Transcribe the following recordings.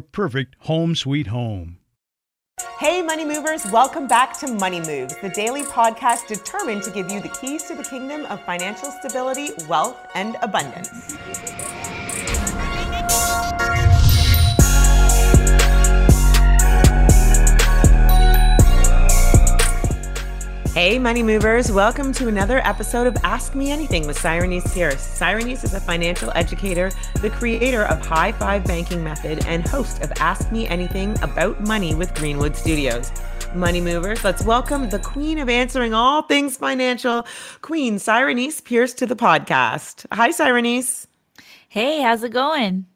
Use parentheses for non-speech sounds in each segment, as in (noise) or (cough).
perfect home sweet home. Hey, Money Movers, welcome back to Money Moves, the daily podcast determined to give you the keys to the kingdom of financial stability, wealth, and abundance. Hey, Money Movers, welcome to another episode of Ask Me Anything with Cyrenice Pierce. Cyrenice is a financial educator, the creator of High Five Banking Method, and host of Ask Me Anything About Money with Greenwood Studios. Money Movers, let's welcome the queen of answering all things financial, Queen Cyrenice Pierce, to the podcast. Hi, Cyrenice. Hey, how's it going?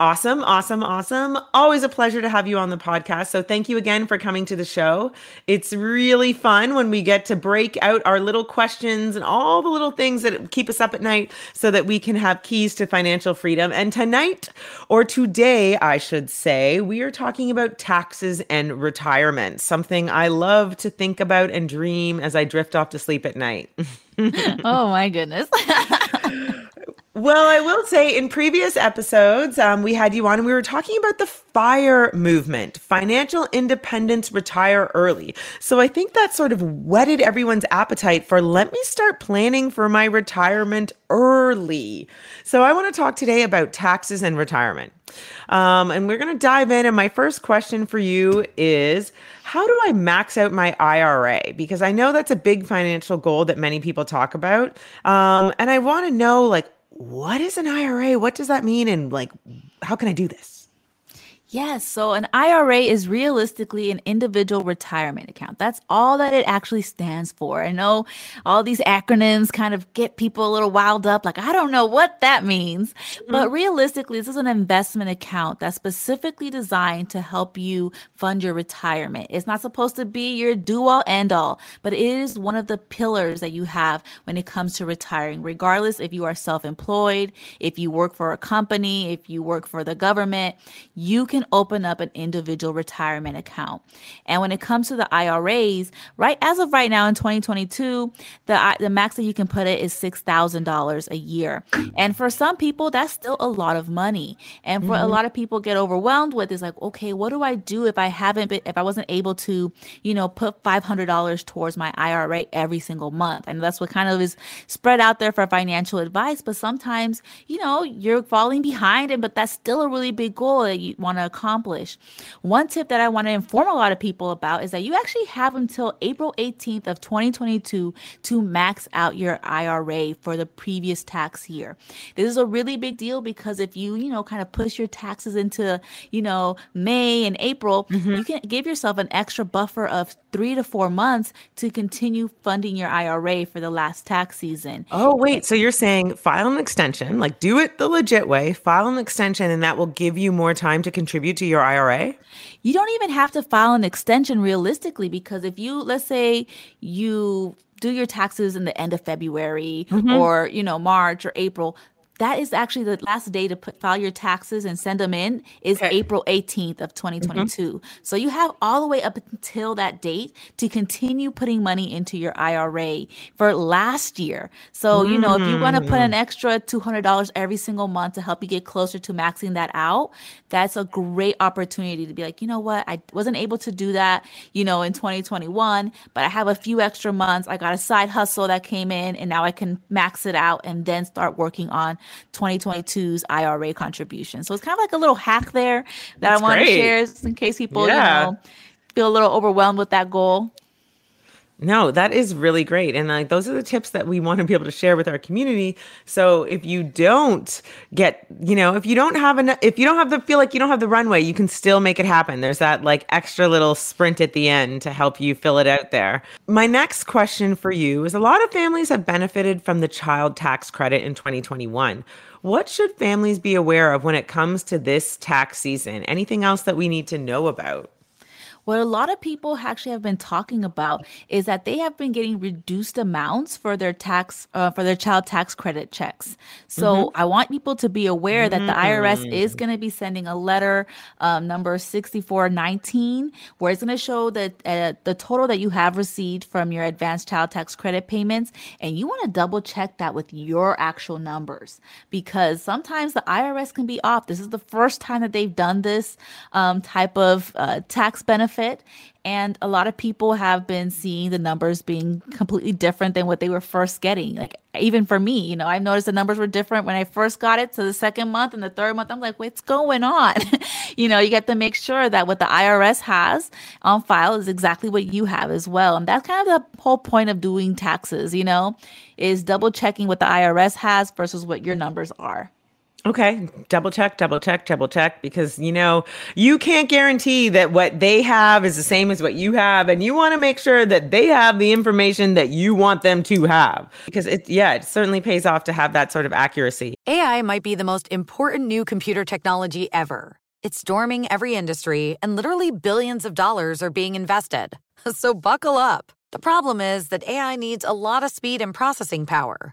Awesome, awesome, awesome. Always a pleasure to have you on the podcast. So, thank you again for coming to the show. It's really fun when we get to break out our little questions and all the little things that keep us up at night so that we can have keys to financial freedom. And tonight, or today, I should say, we are talking about taxes and retirement, something I love to think about and dream as I drift off to sleep at night. (laughs) oh, my goodness. (laughs) Well, I will say in previous episodes, um, we had you on and we were talking about the FIRE movement, financial independence, retire early. So I think that sort of whetted everyone's appetite for let me start planning for my retirement early. So I want to talk today about taxes and retirement. Um, and we're going to dive in. And my first question for you is how do I max out my IRA? Because I know that's a big financial goal that many people talk about. Um, and I want to know, like, what is an IRA? What does that mean? And like, how can I do this? Yes. So an IRA is realistically an individual retirement account. That's all that it actually stands for. I know all these acronyms kind of get people a little wild up. Like, I don't know what that means. Mm-hmm. But realistically, this is an investment account that's specifically designed to help you fund your retirement. It's not supposed to be your do all end all, but it is one of the pillars that you have when it comes to retiring, regardless if you are self employed, if you work for a company, if you work for the government, you can can open up an individual retirement account. And when it comes to the IRAs, right as of right now in 2022, the the max that you can put it is $6,000 a year. And for some people that's still a lot of money. And for mm-hmm. a lot of people get overwhelmed with is like, okay, what do I do if I haven't been if I wasn't able to, you know, put $500 towards my IRA every single month? And that's what kind of is spread out there for financial advice, but sometimes, you know, you're falling behind and but that's still a really big goal that you want to accomplish. One tip that I want to inform a lot of people about is that you actually have until April 18th of 2022 to max out your IRA for the previous tax year. This is a really big deal because if you, you know, kind of push your taxes into, you know, May and April, mm-hmm. you can give yourself an extra buffer of three to four months to continue funding your IRA for the last tax season. Oh, wait. So you're saying file an extension, like do it the legit way, file an extension, and that will give you more time to contribute to your IRA? You don't even have to file an extension realistically because if you, let's say, you do your taxes in the end of February mm-hmm. or, you know, March or April, that is actually the last day to put, file your taxes and send them in is okay. April 18th of 2022. Mm-hmm. So you have all the way up until that date to continue putting money into your IRA for last year. So, mm-hmm. you know, if you want to put an mm. extra $200 every single month to help you get closer to maxing that out, that's a great opportunity to be like, you know what? I wasn't able to do that, you know, in 2021, but I have a few extra months. I got a side hustle that came in and now I can max it out and then start working on 2022's IRA contribution. So it's kind of like a little hack there that That's I want to share in case people yeah. you know, feel a little overwhelmed with that goal. No, that is really great. And like those are the tips that we want to be able to share with our community. So if you don't get, you know, if you don't have enough if you don't have the feel like you don't have the runway, you can still make it happen. There's that like extra little sprint at the end to help you fill it out there. My next question for you is a lot of families have benefited from the child tax credit in 2021. What should families be aware of when it comes to this tax season? Anything else that we need to know about? What a lot of people actually have been talking about is that they have been getting reduced amounts for their tax uh, for their child tax credit checks. So mm-hmm. I want people to be aware that the IRS is mm. going to be sending a letter um, number 6419 where it's going to show that uh, the total that you have received from your advanced child tax credit payments and you want to double check that with your actual numbers because sometimes the IRS can be off. This is the first time that they've done this um, type of uh, tax benefit benefit. And a lot of people have been seeing the numbers being completely different than what they were first getting. Like, even for me, you know, I've noticed the numbers were different when I first got it to the second month and the third month. I'm like, what's going on? (laughs) you know, you get to make sure that what the IRS has on file is exactly what you have as well. And that's kind of the whole point of doing taxes, you know, is double checking what the IRS has versus what your numbers are. Okay, double check, double check, double check, because you know, you can't guarantee that what they have is the same as what you have, and you want to make sure that they have the information that you want them to have. Because it, yeah, it certainly pays off to have that sort of accuracy. AI might be the most important new computer technology ever. It's storming every industry, and literally billions of dollars are being invested. (laughs) So buckle up. The problem is that AI needs a lot of speed and processing power.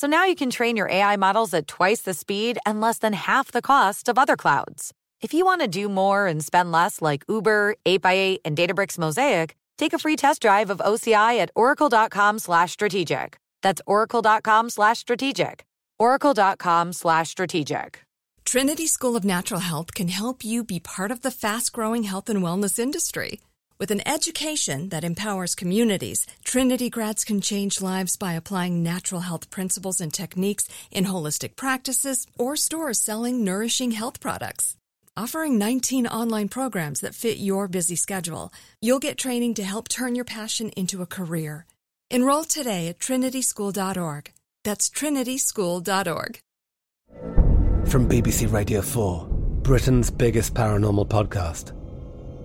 So now you can train your AI models at twice the speed and less than half the cost of other clouds. If you want to do more and spend less like Uber, 8x8, and Databricks Mosaic, take a free test drive of OCI at oracle.com slash strategic. That's oracle.com slash strategic. oracle.com slash strategic. Trinity School of Natural Health can help you be part of the fast-growing health and wellness industry. With an education that empowers communities, Trinity grads can change lives by applying natural health principles and techniques in holistic practices or stores selling nourishing health products. Offering 19 online programs that fit your busy schedule, you'll get training to help turn your passion into a career. Enroll today at trinityschool.org. That's trinityschool.org. From BBC Radio 4, Britain's biggest paranormal podcast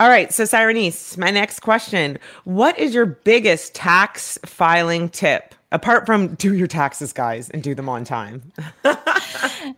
All right, so Cyrenice, my next question. What is your biggest tax filing tip? Apart from do your taxes, guys, and do them on time. (laughs)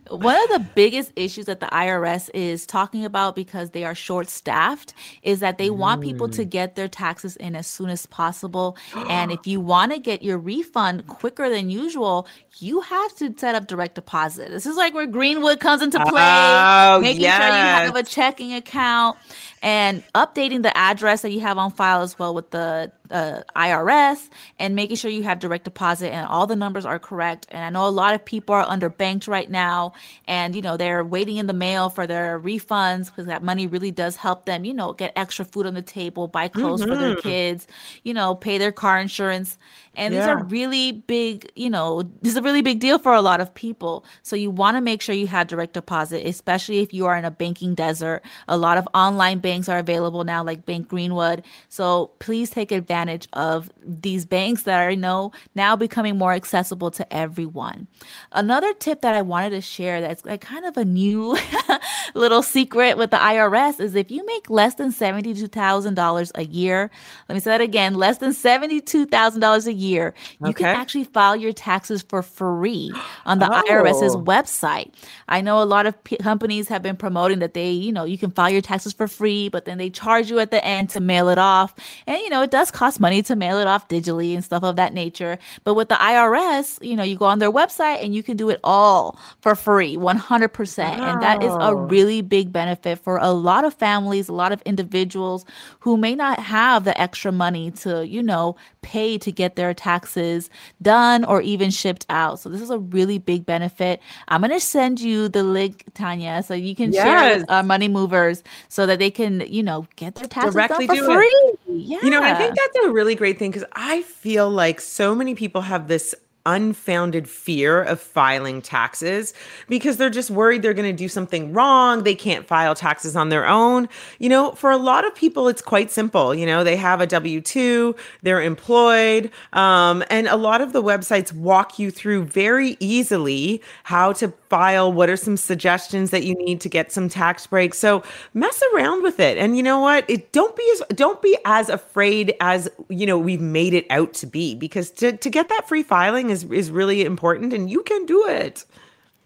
One of the biggest issues that the IRS is talking about because they are short staffed is that they want people to mm. get their taxes in as soon as possible. And if you want to get your refund quicker than usual, you have to set up direct deposit. This is like where Greenwood comes into play, Oh, making sure you have a checking account and updating the address that you have on file as well with the uh, IRS and making sure you have direct deposit and all the numbers are correct. And I know a lot of people are underbanked right now and, you know, they're waiting in the mail for their refunds because that money really does help them, you know, get extra food on the table, buy clothes for their Mhm. kids, you know, pay their car insurance. And these are really big, you know, this is a really big deal for a lot of people. So you want to make sure you have direct deposit, especially if you are in a banking desert. A lot of online banks are available now, like Bank Greenwood. So please take advantage of these banks that are, you know, now becoming more accessible to everyone. Another tip that I wanted to share that's like kind of a new (laughs) little secret with the IRS is if you make less than $72,000 a year, let me say that again, less than $72,000 a year, you can actually file your taxes for free on the IRS's Oh. website. I know a lot of p- companies have been promoting that they, you know, you can file your taxes for free, but then they charge you at the end to mail it off. And, you know, it does cost money to mail it off digitally and stuff of that nature. But with the IRS, you know, you go on their website and you can do it all for free, 100%. And that is a really big benefit for a lot of families, a lot of individuals who may not have the extra money to, you know, pay to get their taxes done or even shipped out. So this is a really big benefit. I'm going to send you the link, Tanya, so you can share Yes. with our money movers so that they can, you know, get their taxes Directly done for do it. free. Yeah. You know, I think that's a really great thing because I feel like so many people have this unfounded fear of filing taxes because they're just worried they're going to do something wrong. They can't file taxes on their own. You know, for a lot of people, it's quite simple. You know, they have a W 2, they're employed, um, and a lot of the websites walk you through very easily how to file, what are some suggestions that you need to get some tax breaks. So mess around with it. And you know what? It don't be as don't be as afraid as you know we've made it out to be because to, to get that free filing is is really important and you can do it.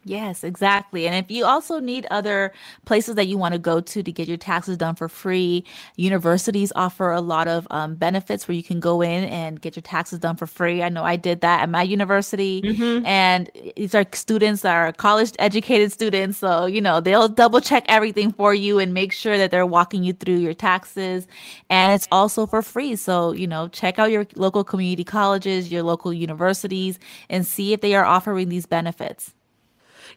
Yes, exactly. And if you also need other places that you want to go to to get your taxes done for free, universities offer a lot of um, benefits where you can go in and get your taxes done for free. I know I did that at my university, and these are students that are college educated students. So, you know, they'll double check everything for you and make sure that they're walking you through your taxes. And it's also for free. So, you know, check out your local community colleges, your local universities, and see if they are offering these benefits.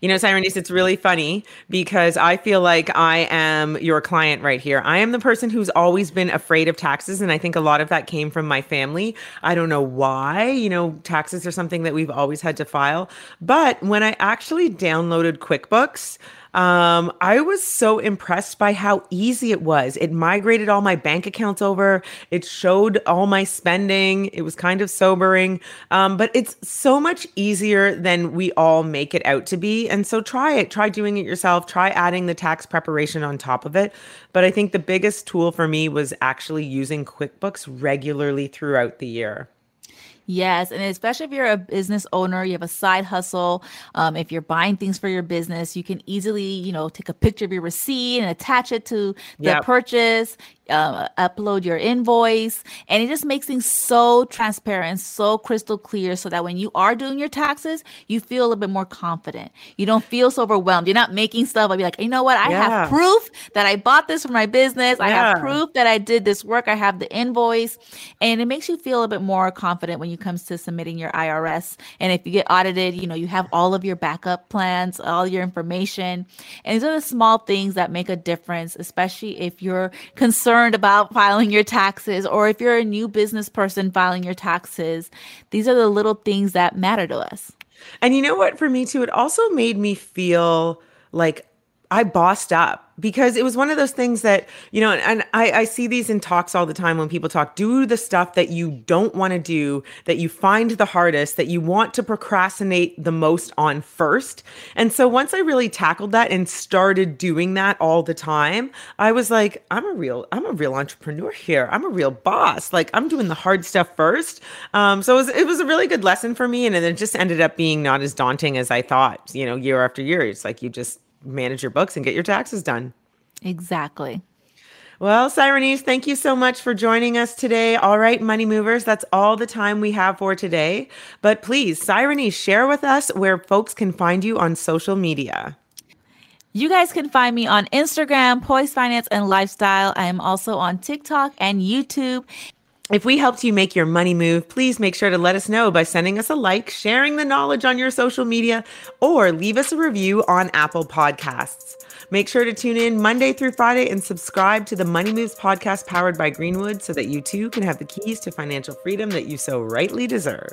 You know, Cyrenice, it's really funny because I feel like I am your client right here. I am the person who's always been afraid of taxes. And I think a lot of that came from my family. I don't know why. You know, taxes are something that we've always had to file. But when I actually downloaded QuickBooks, um, I was so impressed by how easy it was. It migrated all my bank accounts over. It showed all my spending. It was kind of sobering, um, but it's so much easier than we all make it out to be. And so try it. Try doing it yourself. Try adding the tax preparation on top of it. But I think the biggest tool for me was actually using QuickBooks regularly throughout the year. Yes, and especially if you're a business owner, you have a side hustle. Um, if you're buying things for your business, you can easily, you know, take a picture of your receipt and attach it to the Yep. purchase. Uh, upload your invoice, and it just makes things so transparent, so crystal clear, so that when you are doing your taxes, you feel a little bit more confident. You don't feel so overwhelmed. You're not making stuff. I'll be like, you know what? I Yeah. have proof that I bought this for my business. I have proof that I did this work. I have the invoice, and it makes you feel a bit more confident when it comes to submitting your IRS. And if you get audited, you know you have all of your backup plans, all your information, and these are the small things that make a difference, especially if you're concerned about filing your taxes or if you're a new business person filing your taxes. These are the little things that matter to us. And you know what? For me too, it also made me feel like I bossed up because it was one of those things that, you know, and I, I see these in talks all the time when people talk, do the stuff that you don't want to do, that you find the hardest, that you want to procrastinate the most on first. And so once I really tackled that and started doing that all the time, I was like, I'm a real, I'm a real entrepreneur here. I'm a real boss. Like I'm doing the hard stuff first. Um, so it was, it was a really good lesson for me. And then it just ended up being not as daunting as I thought, you know, year after year. It's like you just manage your books and get your taxes done. Exactly. Well, Cyrenice, thank you so much for joining us today. All right, money movers, that's all the time we have for today. But please, Cyrenice, share with us where folks can find you on social media. You guys can find me on Instagram, Poise Finance and Lifestyle. I am also on TikTok and YouTube. If we helped you make your money move, please make sure to let us know by sending us a like, sharing the knowledge on your social media, or leave us a review on Apple Podcasts. Make sure to tune in Monday through Friday and subscribe to the Money Moves podcast powered by Greenwood so that you too can have the keys to financial freedom that you so rightly deserve.